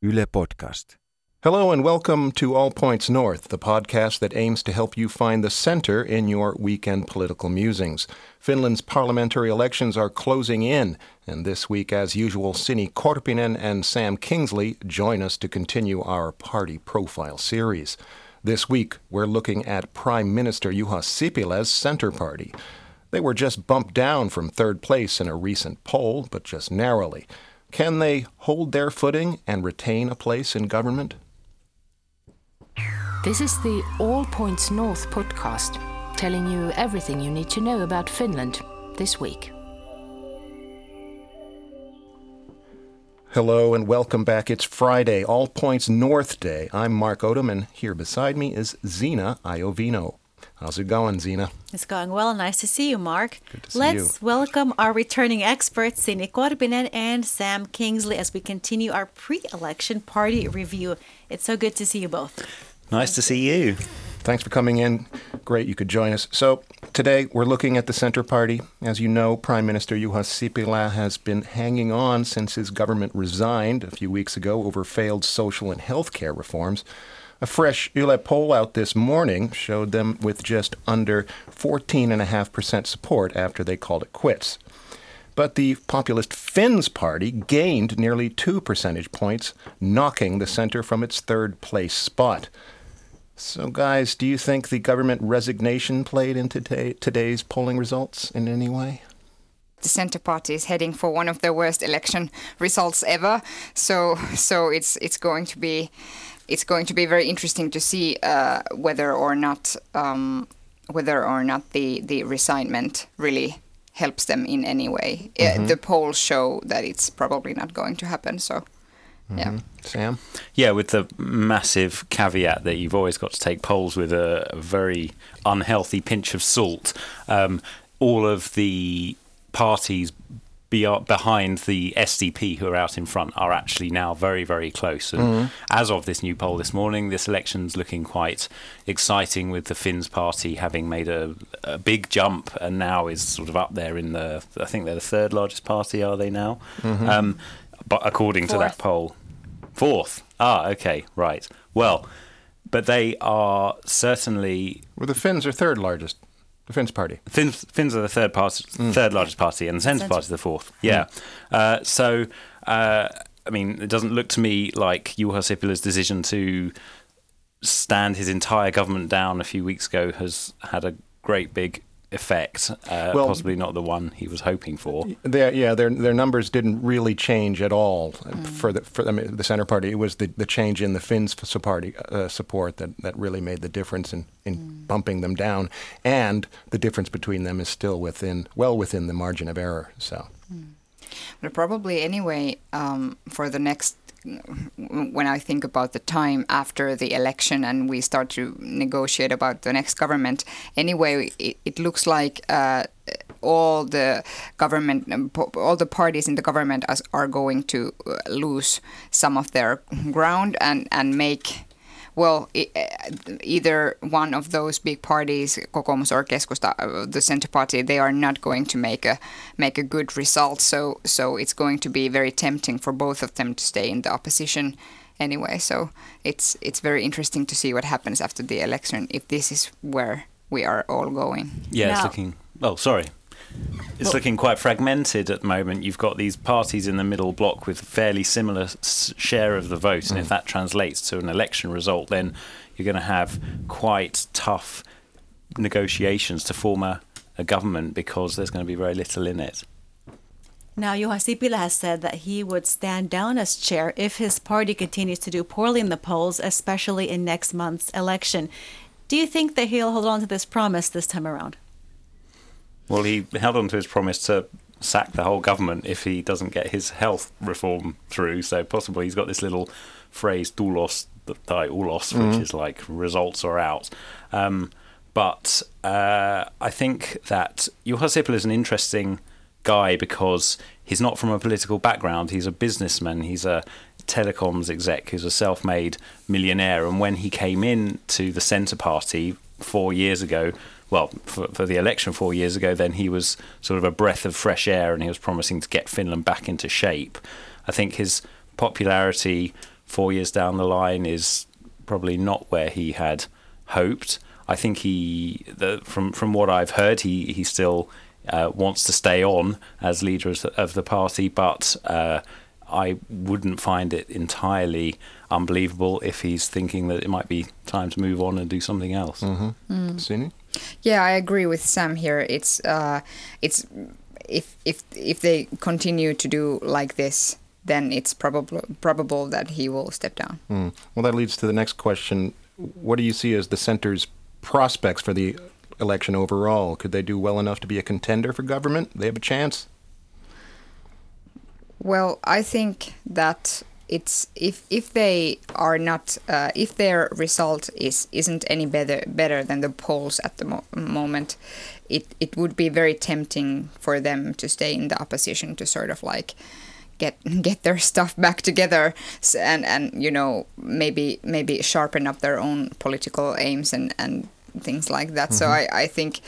Yle Podcast. Hello and welcome to All Points North, the podcast that aims to help you find the center in your weekend political musings. Finland's parliamentary elections are closing in, and this week, as usual, Sini Korpinen and Sam Kingsley join us to continue our party profile series. This week, we're looking at Prime Minister Juha Sipilä's Center Party. They were just bumped down from third place in a recent poll, but just narrowly. Can they hold their footing and retain a place in government? This is the All Points North podcast, telling you everything you need to know about Finland this week. Hello and welcome back. It's Friday, All Points North Day. I'm Mark Odom, and here beside me is Zena Iovino. How's it going, Zena? It's going well. Nice to see you, Mark. Good to see Let's you. welcome our returning experts, Sini Korpinen and Sam Kingsley, as we continue our pre-election party review. It's so good to see you both. Nice to see you. Thanks for coming in. Great you could join us. So, today we're looking at the Centre Party. As you know, Prime Minister Juha Sipilä has been hanging on since his government resigned a few weeks ago over failed social and health care reforms. A fresh Yle poll out this morning showed them with just under 14.5% support after they called it quits. But the populist Finns party gained nearly two percentage points, knocking the centre from its third place spot. So, guys, do you think the government resignation played into today, today's polling results in any way? the Centre Party is heading for one of the worst election results ever. So so it's it's going to be it's going to be very interesting to see uh, whether or not um, whether or not the the resignment really helps them in any way. Uh, the polls show that it's probably not going to happen. So yeah. Sam? Yeah, with the massive caveat that you've always got to take polls with a, a very unhealthy pinch of salt. Um, all of the parties be, behind the SDP who are out in front are actually now very, very close. And as of this new poll this morning, this election's looking quite exciting with the Finns party having made a, a big jump and now is sort of up there in the, I think they're the third largest party, are they now? Um, but according to that poll, Fourth. Ah, okay, right. Well, but they are certainly Well, the Finns are third largest. The Finns party. Finns, Finns are the third part, third largest party, and the Centre Centre. Party is the fourth. Yeah. Uh, so, uh, I mean, it doesn't look to me like Juha Sipilä's decision to stand his entire government down a few weeks ago has had a great big effect. Uh, Well- possibly not the one he was hoping for. Their, yeah, their their numbers didn't really change at all for the for I mean, the center party. It was the, the change in the Finns party uh, support that, that really made the difference in, in bumping them down, and the difference between them is still within well within the margin of error. So But probably anyway, um, for the next, when I think about the time after the election and we start to negotiate about the next government, anyway, it, it looks like uh, all the government, um, all the parties in the government are going to uh, lose some of their ground and, and make well, i- uh, either one of those big parties, Kokoomus or Keskusta, uh, the Centre Party, they are not going to make a make a good result. So so it's going to be very tempting for both of them to stay in the opposition anyway. So it's it's very interesting to see what happens after the election if this is where we are all going. Yeah, it's looking. Oh, sorry. It's looking quite fragmented at the moment. You've got these parties in the middle block with fairly similar s- share of the vote, and if mm. that translates to an election result, then you're going to have quite tough negotiations to form a, a government because there's going to be very little in it. Now, Juha Sipilä has said that he would stand down as chair if his party continues to do poorly in the polls, especially in next month's election. Do you think that he'll hold on to this promise this time around? Well, he held on to his promise to sack the whole government if he doesn't get his health reform through. So possibly he's got this little phrase "tulos tai ulos," which is like results are out. Um, but uh, I think that Juha is an interesting guy because he's not from a political background. He's a businessman. He's a telecoms exec who's a self-made millionaire. And when he came in to the Centre Party four years ago, well, for, for the election four years ago, then he was sort of a breath of fresh air and he was promising to get Finland back into shape. I think his popularity four years down the line is probably not where he had hoped. I think he, the, from from what I've heard, he he still uh, wants to stay on as leader of the party, but uh, I wouldn't find it entirely unbelievable if he's thinking that it might be time to move on and do something else. Mm-hmm. Mm. Yeah, I agree with Sam here. It's uh, it's if if if they continue to do like this, then it's probable probable that he will step down. Mm. Well, that leads to the next question. What do you see as the center's prospects for the election overall? Could they do well enough to be a contender for government? They have a chance. Well, I think that it's if if they are not uh, if their result is isn't any better better than the polls at the mo- moment, it it would be very tempting for them to stay in the opposition to sort of like get get their stuff back together and and you know maybe maybe sharpen up their own political aims and and things like that. Mm-hmm. So I I think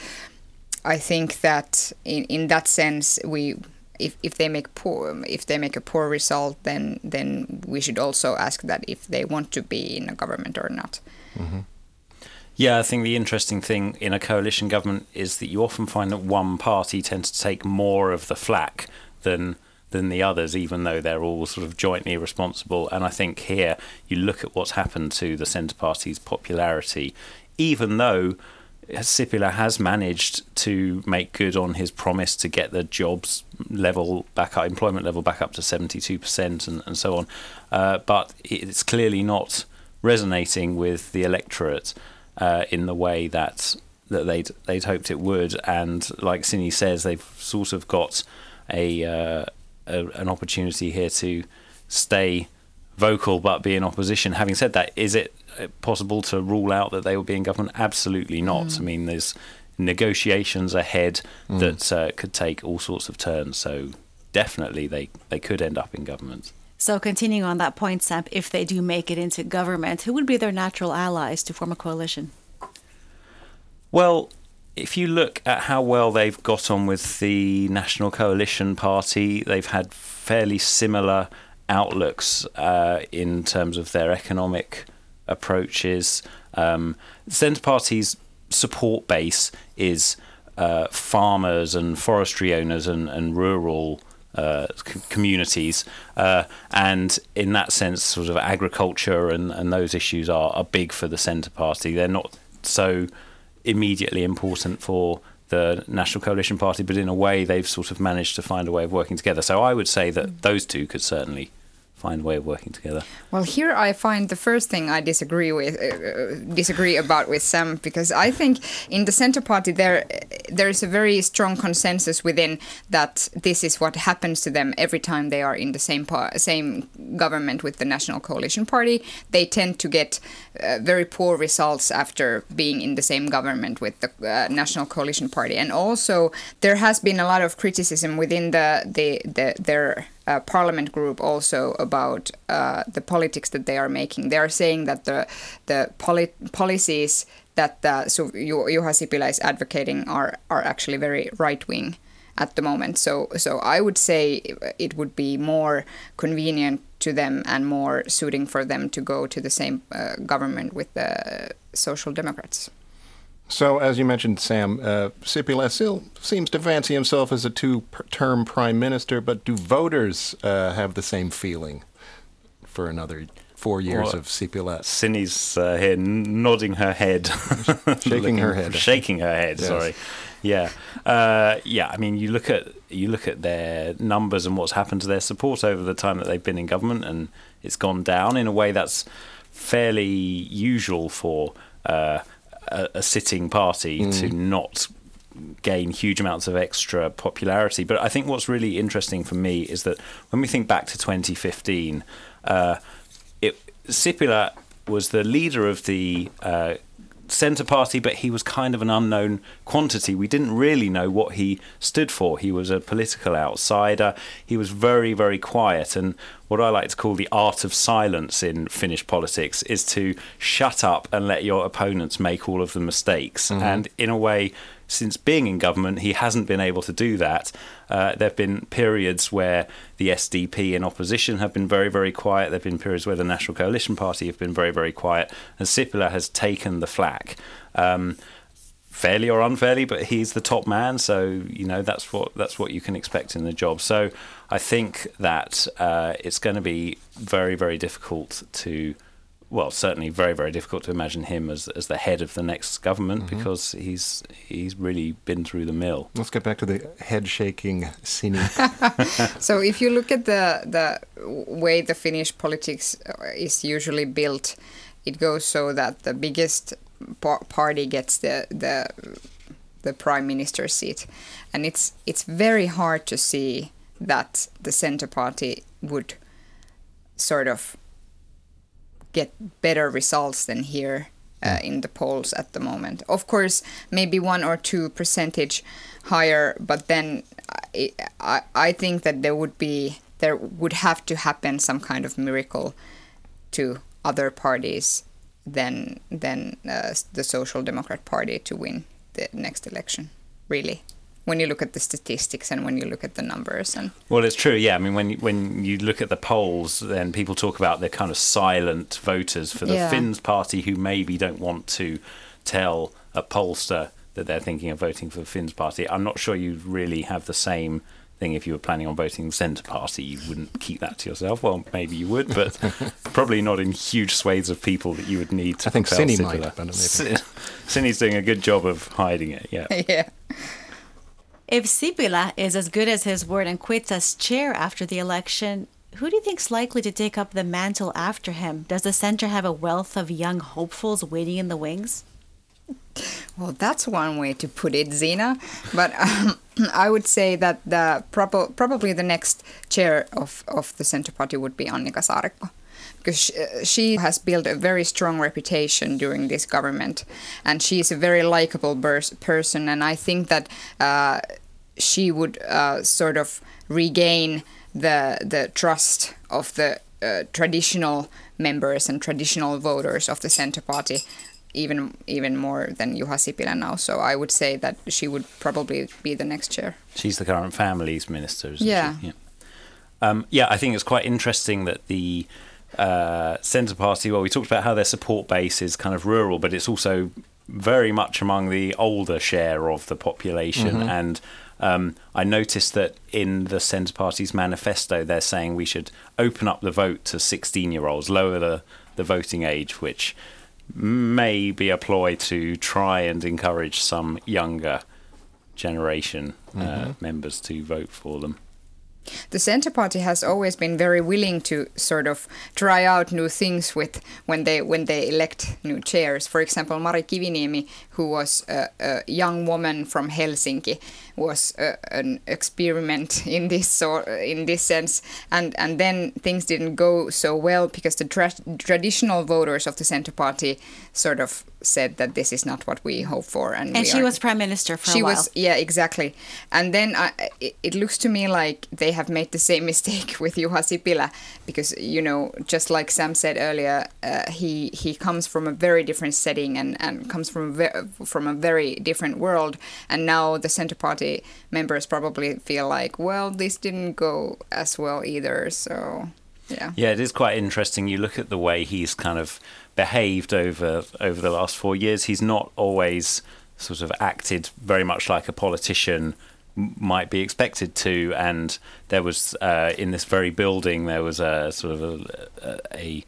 I think that in in that sense we if, if they make poor if they make a poor result, then then we should also ask that if they want to be in a government or not. Mm-hmm. Yeah, I think the interesting thing in a coalition government is that you often find that one party tends to take more of the flack than than the others, even though they're all sort of jointly responsible. And I think here you look at what's happened to the Centre Party's popularity, even though Sipilä has managed to make good on his promise to get the jobs level back up, employment level back up to 72% and, and so on. Uh, but it's clearly not resonating with the electorate uh, in the way that that they'd they'd hoped it would. And like Sini says, they've sort of got a, uh, a an opportunity here to stay vocal but be in opposition. Having said that, is it possible to rule out that they will be in government? Absolutely not. Mm. I mean, there's negotiations ahead mm. that uh, could take all sorts of turns. So definitely, they they could end up in government. So continuing on that point, Sam, if they do make it into government, who would be their natural allies to form a coalition? Well, if you look at how well they've got on with the National Coalition Party, they've had fairly similar outlooks uh, in terms of their economic approaches. Um, Centre Party's support base is uh, farmers and forestry owners and, and rural uh, c- communities. Uh, and in that sense, sort of agriculture and, and those issues are, are big for the Centre Party. They're not so immediately important for the National Coalition Party, but in a way, they've sort of managed to find a way of working together. So I would say that those two could certainly find a way of working together. Well, here I find the first thing I disagree with uh, uh, disagree about with Sam because I think in the Centre Party there there is a very strong consensus within that this is what happens to them every time they are in the same same government with the National Coalition Party. They tend to get uh, very poor results after being in the same government with the uh, National Coalition Party, and also there has been a lot of criticism within the the, the their uh, parliament group also about uh, the politics that they are making. They are saying that the the poli- policies that uh, so Juha Sipilä is advocating are are actually very right wing at the moment. So so I would say it would be more convenient to them and more suiting for them to go to the same uh, government with the Social Democrats. So, as you mentioned, Sam, uh, still seems to fancy himself as a two-term prime minister, but do voters uh, have the same feeling for another four years well, of Sipilä? Sini's uh, here nodding her head. shaking her head. Shaking her head, yes. sorry. Yeah. Uh, yeah, I mean, you look at you look at their numbers and what's happened to their support over the time that they've been in government, and it's gone down in a way that's fairly usual for uh, a, a sitting party mm. to not gain huge amounts of extra popularity. But I think what's really interesting for me is that when we think back to 2015, uh, it, Sipilä was the leader of the uh, Centre Party, but he was kind of an unknown quantity. We didn't really know what he stood for. He was a political outsider. He was very, very quiet. And what I like to call the art of silence in Finnish politics is to shut up and let your opponents make all of the mistakes. Mm-hmm. And in a way, since being in government, he hasn't been able to do that. Uh, there have been periods where the SDP in opposition have been very, very quiet. There have been periods where the National Coalition Party have been very, very quiet, and Sipilä has taken the flak. Um, fairly or unfairly, but he's the top man, so you know that's what that's what you can expect in the job. So I think that uh, it's going to be very very difficult to. Well, certainly very, very difficult to imagine him as as the head of the next government mm-hmm. because he's he's really been through the mill. Let's get back to the head shaking scene. so, if you look at the the way the Finnish politics is usually built, it goes so that the biggest party gets the the the prime minister seat, and it's it's very hard to see that the center party would sort of get better results than here uh, in the polls at the moment. Of course, maybe one or two percentage higher, but then I, I, I think that there would be there would have to happen some kind of miracle to other parties than than uh, the Social Democrat Party to win the next election. Really, when you look at the statistics and when you look at the numbers and well, it's true. Yeah, I mean, when when you look at the polls, then people talk about the kind of silent voters for the yeah. Finns party who maybe don't want to tell a pollster that they're thinking of voting for the Finns party. I'm not sure you really have the same thing if you were planning on voting the Centre Party, you wouldn't keep that to yourself. Well, maybe you would, but probably not in huge swathes of people that you would need to. I think Sini might have done Sini's doing a good job of hiding it. Yeah. yeah. If Sipilä is as good as his word and quits as chair after the election, who do you think is likely to take up the mantle after him? Does the centre have a wealth of young hopefuls waiting in the wings? Well, that's one way to put it, Zena. But um, I would say that the prob- probably the next chair of, of the Centre Party would be Annika Saarikko. Because she, has built a very strong reputation during this government, and she is a very likable bers- person. And I think that uh, she would uh, sort of regain the the trust of the uh, traditional members and traditional voters of the Centre Party even even more than Juha Sipilä now. So I would say that she would probably be the next chair. She's the current families minister. yeah. Yeah. Um, yeah, I think it's quite interesting that the uh, Centre Party. Well, we talked about how their support base is kind of rural, but it's also very much among the older share of the population mm-hmm. and. Um, I noticed that in the Centre Party's manifesto, they're saying we should open up the vote to 16 year olds, lower the, the voting age, which may be a ploy to try and encourage some younger generation uh, mm-hmm. members to vote for them. The Centre Party has always been very willing to sort of try out new things with when they when they elect new chairs. For example, Mari Kiviniemi, who was a, a young woman from Helsinki, was a, an experiment in this sort in this sense, and and then things didn't go so well because the tra- traditional voters of the Centre Party sort of said that this is not what we hope for, and, and she are, was prime minister for she a while. was yeah exactly, and then I, it, it, looks to me like they have made the same mistake with Juha Sipilä because you know just like Sam said earlier, uh, he he comes from a very different setting and and comes from a ve- from a very different world, and now the Centre Party members probably feel like, well, this didn't go as well either. So, yeah. Yeah, it is quite interesting. You look at the way he's kind of behaved over over the last four years. He's not always sort of acted very much like a politician might be expected to. And there was uh, in this very building there was a sort of a, a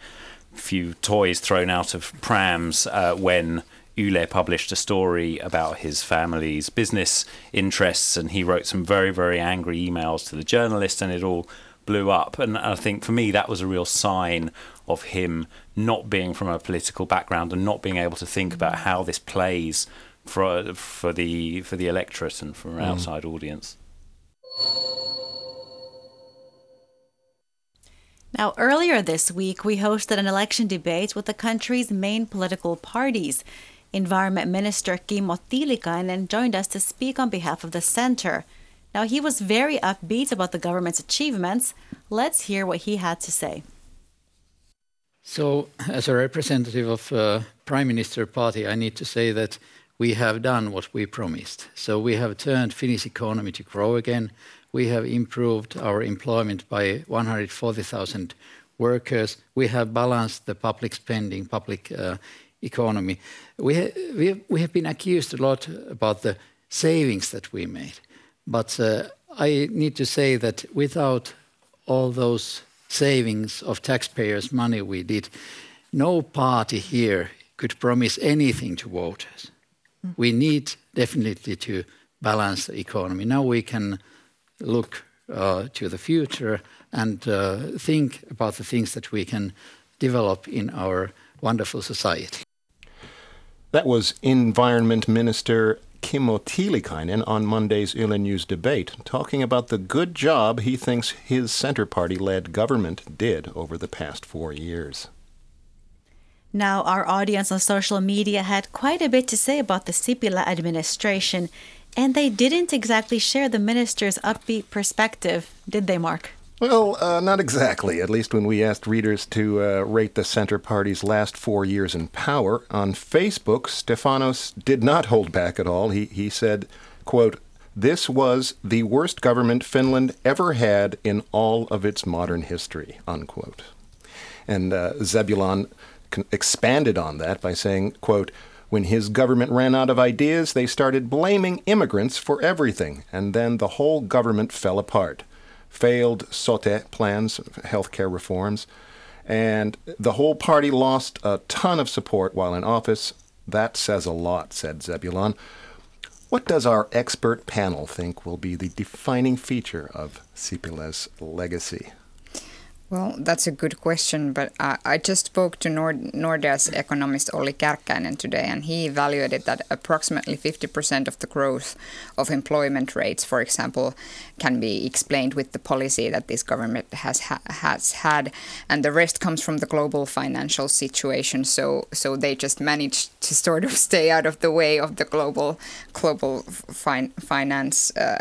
few toys thrown out of prams uh, when Yle published a story about his family's business interests, and he wrote some very, very angry emails to the journalist, and it all blew up. And I think for me, that was a real sign of him not being from a political background and not being able to think about how this plays for for the for the electorate and for an mm. outside audience. Now, earlier this week, we hosted an election debate with the country's main political parties. Environment Minister Kimmo Tiilikainen joined us to speak on behalf of the center. Now, he was very upbeat about the government's achievements. Let's hear what he had to say. So, as a representative of uh, Prime Minister Party, I need to say that we have done what we promised. So we have turned Finnish economy to grow again. We have improved our employment by 140,000 workers. We have balanced the public spending, public uh, economy. We, ha we, have, we have been accused a lot about the savings that we made. But uh, I need to say that without all those savings of taxpayers' money we did, no party here could promise anything to voters. Mm. We need definitely to balance the economy. Now we can look uh, to the future and uh, think about the things that we can develop in our wonderful society. That was Environment Minister Kimmo Tiilikainen on Monday's Yle News debate, talking about the good job he thinks his Centre Party led government did over the past four years. Now, our audience on social media had quite a bit to say about the Sipilä administration, and they didn't exactly share the minister's upbeat perspective, did they, Mark? Well, uh, not exactly, at least when we asked readers to uh, rate the Centre Party's last four years in power. On Facebook, Stefanos did not hold back at all. He, he said, quote, this was the worst government Finland ever had in all of its modern history, unquote. And uh, Zebulon expanded on that by saying, quote, when his government ran out of ideas, they started blaming immigrants for everything, and then the whole government fell apart failed SOTE plans, healthcare reforms, and the whole party lost a ton of support while in office. That says a lot, said Zebulon. What does our expert panel think will be the defining feature of Sipilä's legacy? Well, that's a good question, but I, I just spoke to Nord, Nordea's economist Olli Kärkkäinen today, and he evaluated that approximately 50% of the growth of employment rates, for example, can be explained with the policy that this government has ha, has had, and the rest comes from the global financial situation. So, so they just managed to sort of stay out of the way of the global global fin- finance uh,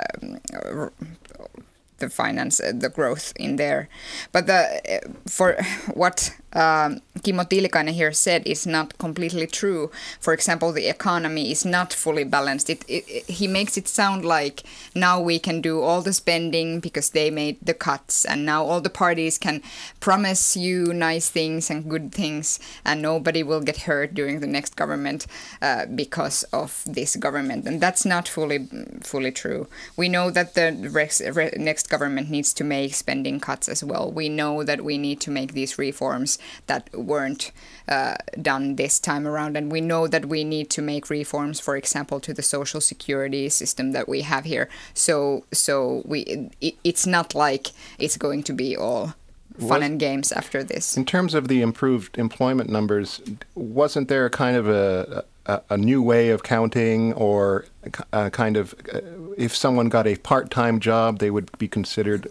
the finance uh, the growth in there. But the uh, for what um, Kimmo Tiilikainen here said is not completely true. For example, the economy is not fully balanced. It, it, it, he makes it sound like now we can do all the spending because they made the cuts, and now all the parties can promise you nice things and good things, and nobody will get hurt during the next government uh, because of this government. And that's not fully fully true. We know that the next government needs to make spending cuts as well. We know that we need to make these reforms that weren't uh, done this time around. And we know that we need to make reforms, for example, to the social security system that we have here. So, so we it, it's not like it's going to be all fun was, and games after this. In terms of the improved employment numbers, wasn't there a kind of a, a, a new way of counting, or a kind of uh, if someone got a part-time job, they would be considered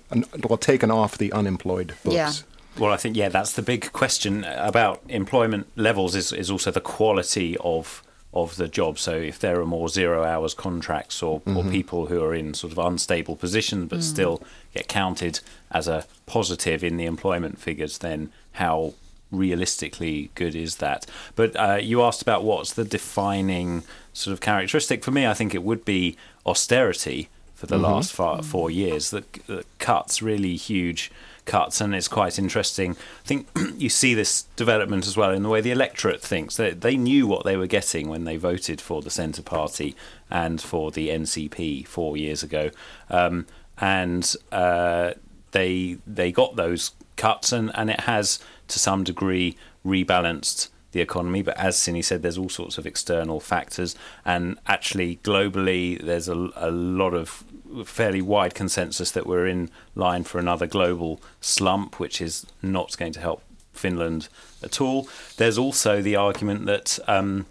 well taken off the unemployed books. Yeah. Well, I think yeah, that's the big question about employment levels is is also the quality of of the job. So if there are more zero hours contracts or, mm-hmm. or people who are in sort of unstable positions but mm. still get counted as a positive in the employment figures, then how realistically good is that? But uh, you asked about what's the defining sort of characteristic. For me, I think it would be austerity for the mm-hmm. last four, four years. that, the cuts really huge cuts, and it's quite interesting. I think you see this development as well in the way the electorate thinks. They, they knew what they were getting when they voted for the Centre Party and for the NCP four years ago, um, and uh, they they got those cuts, and, and it has to some degree rebalanced the economy. But as Sini said, there's all sorts of external factors, and actually globally, there's a, a lot of fairly wide consensus that we're in line for another global slump, which is not going to help Finland at all. There's also the argument that um,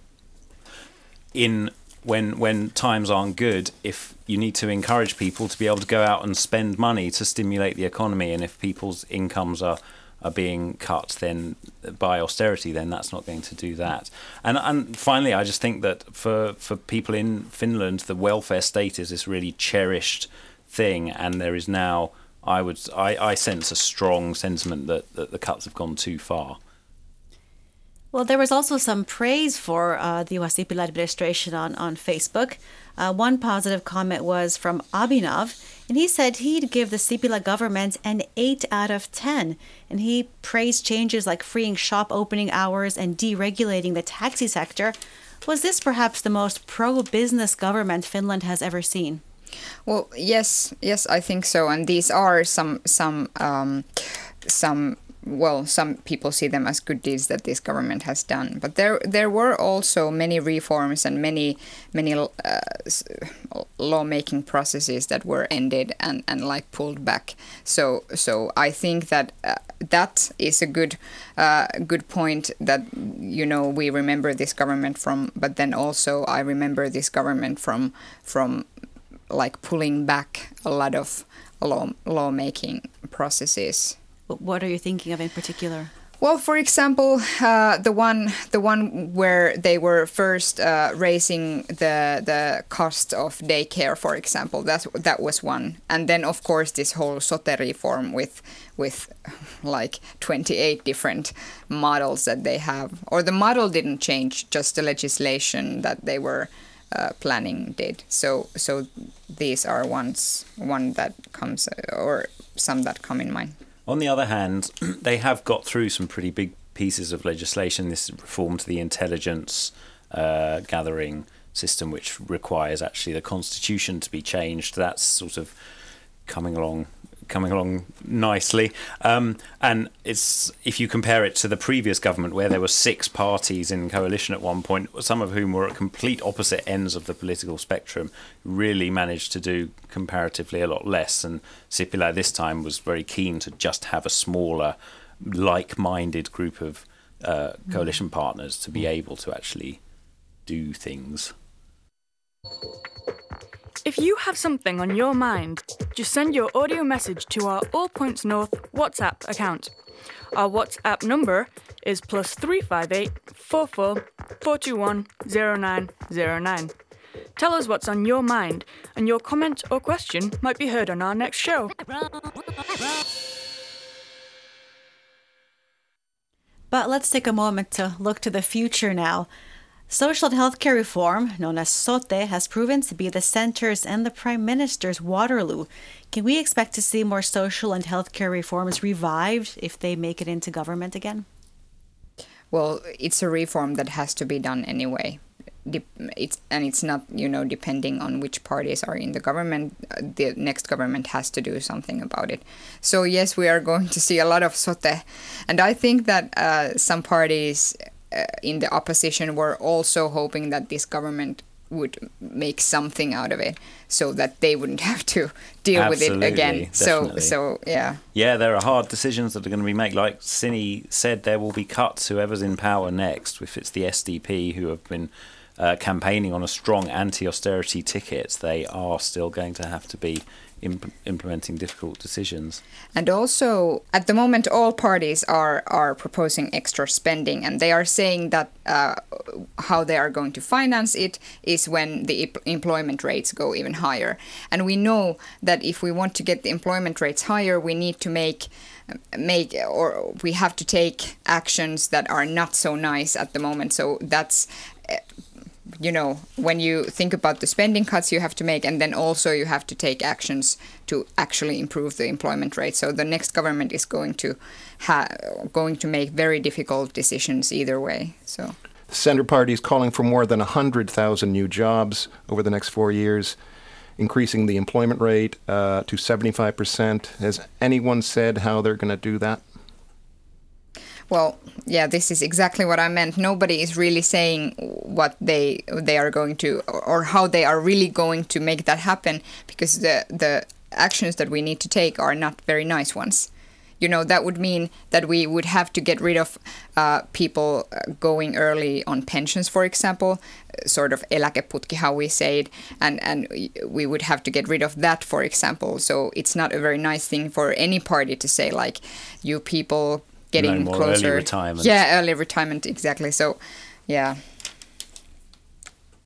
in when when times aren't good, if you need to encourage people to be able to go out and spend money to stimulate the economy, and if people's incomes are are being cut then by austerity, then that's not going to do that. And and finally, I just think that for for people in Finland, the welfare state is this really cherished thing, and there is now. I would I, I sense a strong sentiment that, that the cuts have gone too far. Well, there was also some praise for uh, the Juha administration on, on Facebook. Uh, one positive comment was from Abhinav, and he said he'd give the Sipilä government an 8 out of 10. And he praised changes like freeing shop opening hours and deregulating the taxi sector. Was this perhaps the most pro business government Finland has ever seen? Well, yes, yes, I think so. And these are some some um, some well, some people see them as good deeds that this government has done. But there there were also many reforms and many many uh, lawmaking processes that were ended and, and like pulled back. So so I think that uh, that is a good uh, good point that you know we remember this government from. But then also I remember this government from from like pulling back a lot of law lawmaking processes. What are you thinking of in particular? Well, for example, uh, the one the one where they were first uh, raising the the cost of daycare, for example, that that was one, and then of course this whole sote reform with with like 28 different models that they have, or the model didn't change, just the legislation that they were uh, planning did. So so these are ones one that comes or some that come in mind. On the other hand, they have got through some pretty big pieces of legislation. This reform to the intelligence uh, gathering system, which requires actually the constitution to be changed. That's sort of coming along coming along nicely. Um, and it's if you compare it to the previous government, where there were six parties in coalition at one point, some of whom were at complete opposite ends of the political spectrum, really managed to do comparatively a lot less. And Sipilä this time was very keen to just have a smaller, like-minded group of uh, coalition partners to be able to actually do things. If you have something on your mind, just send your audio message to our All Points North WhatsApp account. Our WhatsApp number is plus 358 44 421 0909. Tell us what's on your mind, and your comment or question might be heard on our next show. But let's take a moment to look to the future now. Social and healthcare reform, known as SOTE, has proven to be the center's and the Prime Minister's Waterloo. Can we expect to see more social and healthcare reforms revived if they make it into government again? Well, it's a reform that has to be done anyway. It's and it's not you know depending on which parties are in the government. The next government has to do something about it. So yes, we are going to see a lot of sote, and I think that uh, some parties uh, in the opposition were also hoping that this government would make something out of it so that they wouldn't have to deal Absolutely, with it again. Definitely. so so yeah. Yeah there are hard decisions that are going to be made. Like Sini said there will be cuts whoever's in power next if it's the SDP who have been uh, campaigning on a strong anti-austerity ticket they are still going to have to be imp- implementing difficult decisions. And also, at the moment, all parties are are proposing extra spending, and they are saying that uh, how they are going to finance it is when the employment rates go even higher. And we know that if we want to get the employment rates higher, we need to make make or we have to take actions that are not so nice at the moment. So that's you know, when you think about the spending cuts you have to make, and then also you have to take actions to actually improve the employment rate. So the next government is going to ha- going to make very difficult decisions either way. So. The Centre Party is calling for more than 100,000 new jobs over the next four years, increasing the employment rate uh, to 75%. Has anyone said how they're going to do that? Well, yeah, this is exactly what I meant. Nobody is really saying what they they are going to or how they are really going to make that happen because the the actions that we need to take are not very nice ones. You know, that would mean that we would have to get rid of uh, people uh, going early on pensions, for example, sort of eläkeputki, how we say it, and, and we would have to get rid of that, for example. So it's not a very nice thing for any party to say, like, you people getting no closer. Early retirement. Yeah, early retirement, exactly. So, yeah.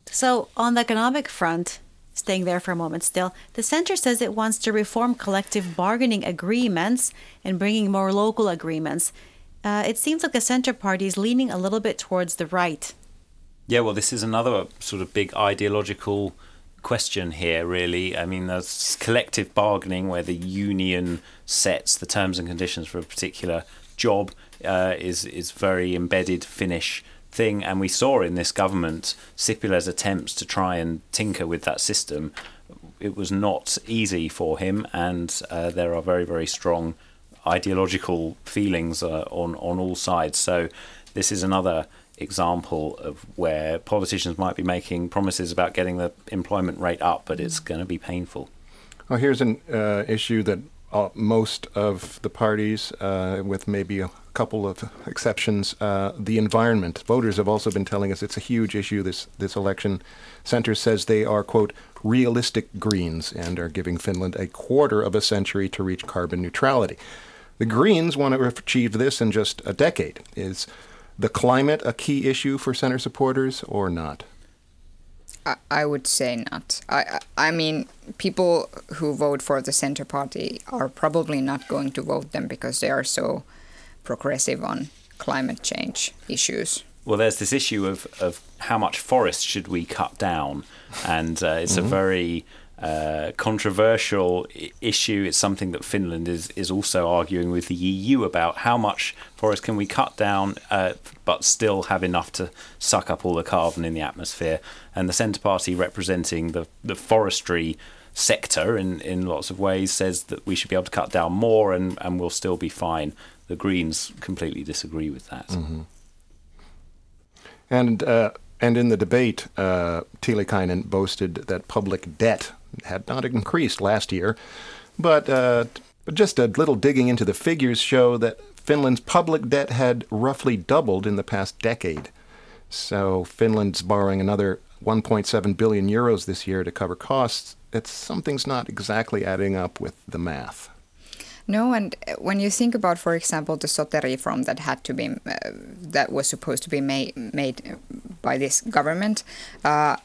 So, on the economic front, staying there for a moment still, the center says it wants to reform collective bargaining agreements and bringing more local agreements. uh, it seems like the Center Party is leaning a little bit towards the right. Yeah, well, this is another sort of big ideological question here, really. I mean, there's collective bargaining where the union sets the terms and conditions for a particular job uh, is is very embedded Finnish thing, and we saw in this government Sipilä's attempts to try and tinker with that system. It was not easy for him, and uh, there are very very strong ideological feelings uh, on on all sides. So this is another example of where politicians might be making promises about getting the employment rate up, but it's going to be painful. Well, here's an uh, issue that uh, most of the parties, uh, with maybe a couple of exceptions, uh, the environment. Voters have also been telling us it's a huge issue. This this election, Center says they are quote realistic Greens and are giving Finland a quarter of a century to reach carbon neutrality. The Greens want to achieve this in just a decade. Is the climate a key issue for center supporters or not? I, would say not. I, I mean, people who vote for the center party are probably not going to vote them because they are so progressive on climate change issues. Well, there's this issue of, of how much forest should we cut down, and uh, it's mm-hmm. a very uh, controversial issue. It's something that Finland is is also arguing with the EU about. How much forest can we cut down, uh, but still have enough to suck up all the carbon in the atmosphere? And the Centre Party, representing the the forestry sector in in lots of ways, says that we should be able to cut down more, and and we'll still be fine. The Greens completely disagree with that. Mm-hmm. And uh, and in the debate, uh, boasted that public debt had not increased last year. But, uh, but just a little digging into the figures show that Finland's public debt had roughly doubled in the past decade. So Finland's borrowing another 1.7 billion euros this year to cover costs. It's something's not exactly adding up with the math. No, and when you think about, for example, the sote reform that had to be uh, that was supposed to be made made by this government, uh,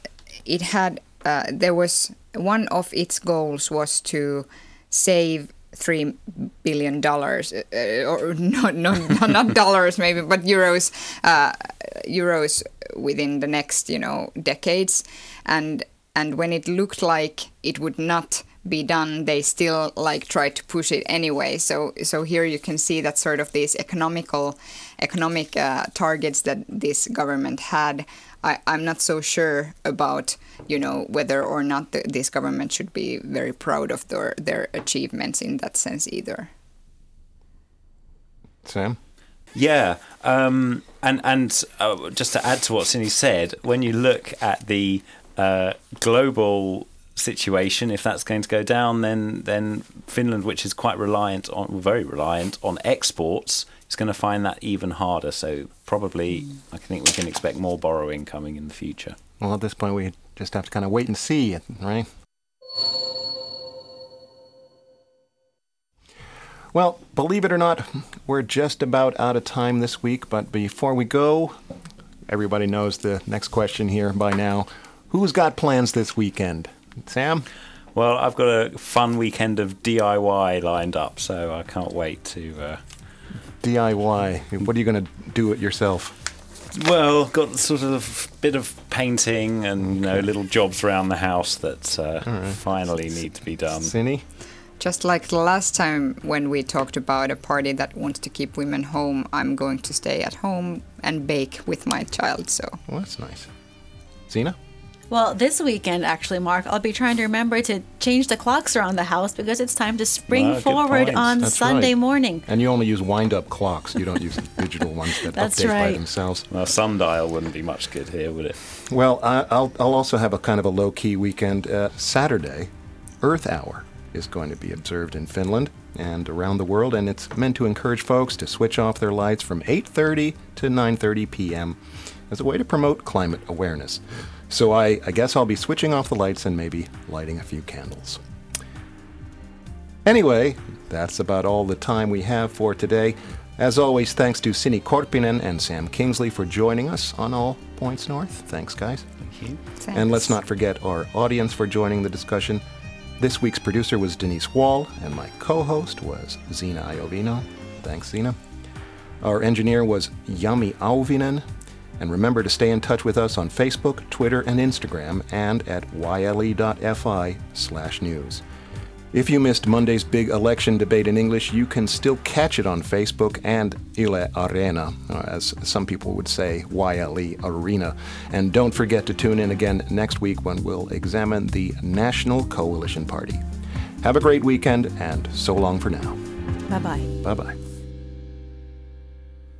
it had uh, there was one of its goals was to save three billion dollars, uh, or not, not, not dollars maybe, but euros, uh, euros within the next you know decades, and and when it looked like it would not be done, they still like tried to push it anyway. So so here you can see that sort of these economical economic uh, targets that this government had I, I'm not so sure about, you know, whether or not the, this government should be very proud of their, their achievements in that sense either. Sam? Yeah, um, and and uh, just to add to what Sini said, when you look at the uh, global situation, if that's going to go down, then then Finland, which is quite reliant on, very reliant on exports, is going to find that even harder. So probably, I think we can expect more borrowing coming in the future. Well, at this point, we just have to kind of wait and see, right? Well, believe it or not, we're just about out of time this week. But before we go, everybody knows the next question here by now. Who's got plans this weekend? Sam? Well, I've got a fun weekend of DIY lined up, so I can't wait to uh, DIY? What are you going to do it yourself? Well, got sort of bit of painting and you know little jobs around the house that uh, right. finally need to be done. Sini? Just like the last time when we talked about a party that wants to keep women home, I'm going to stay at home and bake with my child. So. Well, that's nice. Zena? Well, this weekend, actually, Mark, I'll be trying to remember to change the clocks around the house because it's time to spring ah, forward on That's Sunday right. morning. And you only use wind up clocks. You don't use digital ones that That's update right. by themselves. Well, sundial wouldn't be much good here, would it? Well, I, will I'll also have a kind of a low key weekend. Uh, Saturday, Earth Hour is going to be observed in Finland and around the world, and it's meant to encourage folks to switch off their lights from 8:30 to 9:30 p.m. as a way to promote climate awareness. So I, I guess I'll be switching off the lights and maybe lighting a few candles. Anyway, that's about all the time we have for today. As always, thanks to Sini Korpinen and Sam Kingsley for joining us on All Points North. Thanks, guys. Thank you. Thanks. And let's not forget our audience for joining the discussion. This week's producer was Denise Wall, and my co host was Zena Iovino. Thanks, Zena. Our engineer was Yami Auvinen. And remember to stay in touch with us on Facebook, Twitter, and Instagram, and at yle.fi slash news. If you missed Monday's big election debate in English, you can still catch it on Facebook and Yle Arena, uh, as some people would say, YLE Arena. And don't forget to tune in again next week when we'll examine the National Coalition Party. Have a great weekend, and so long for now. Bye bye. Bye bye.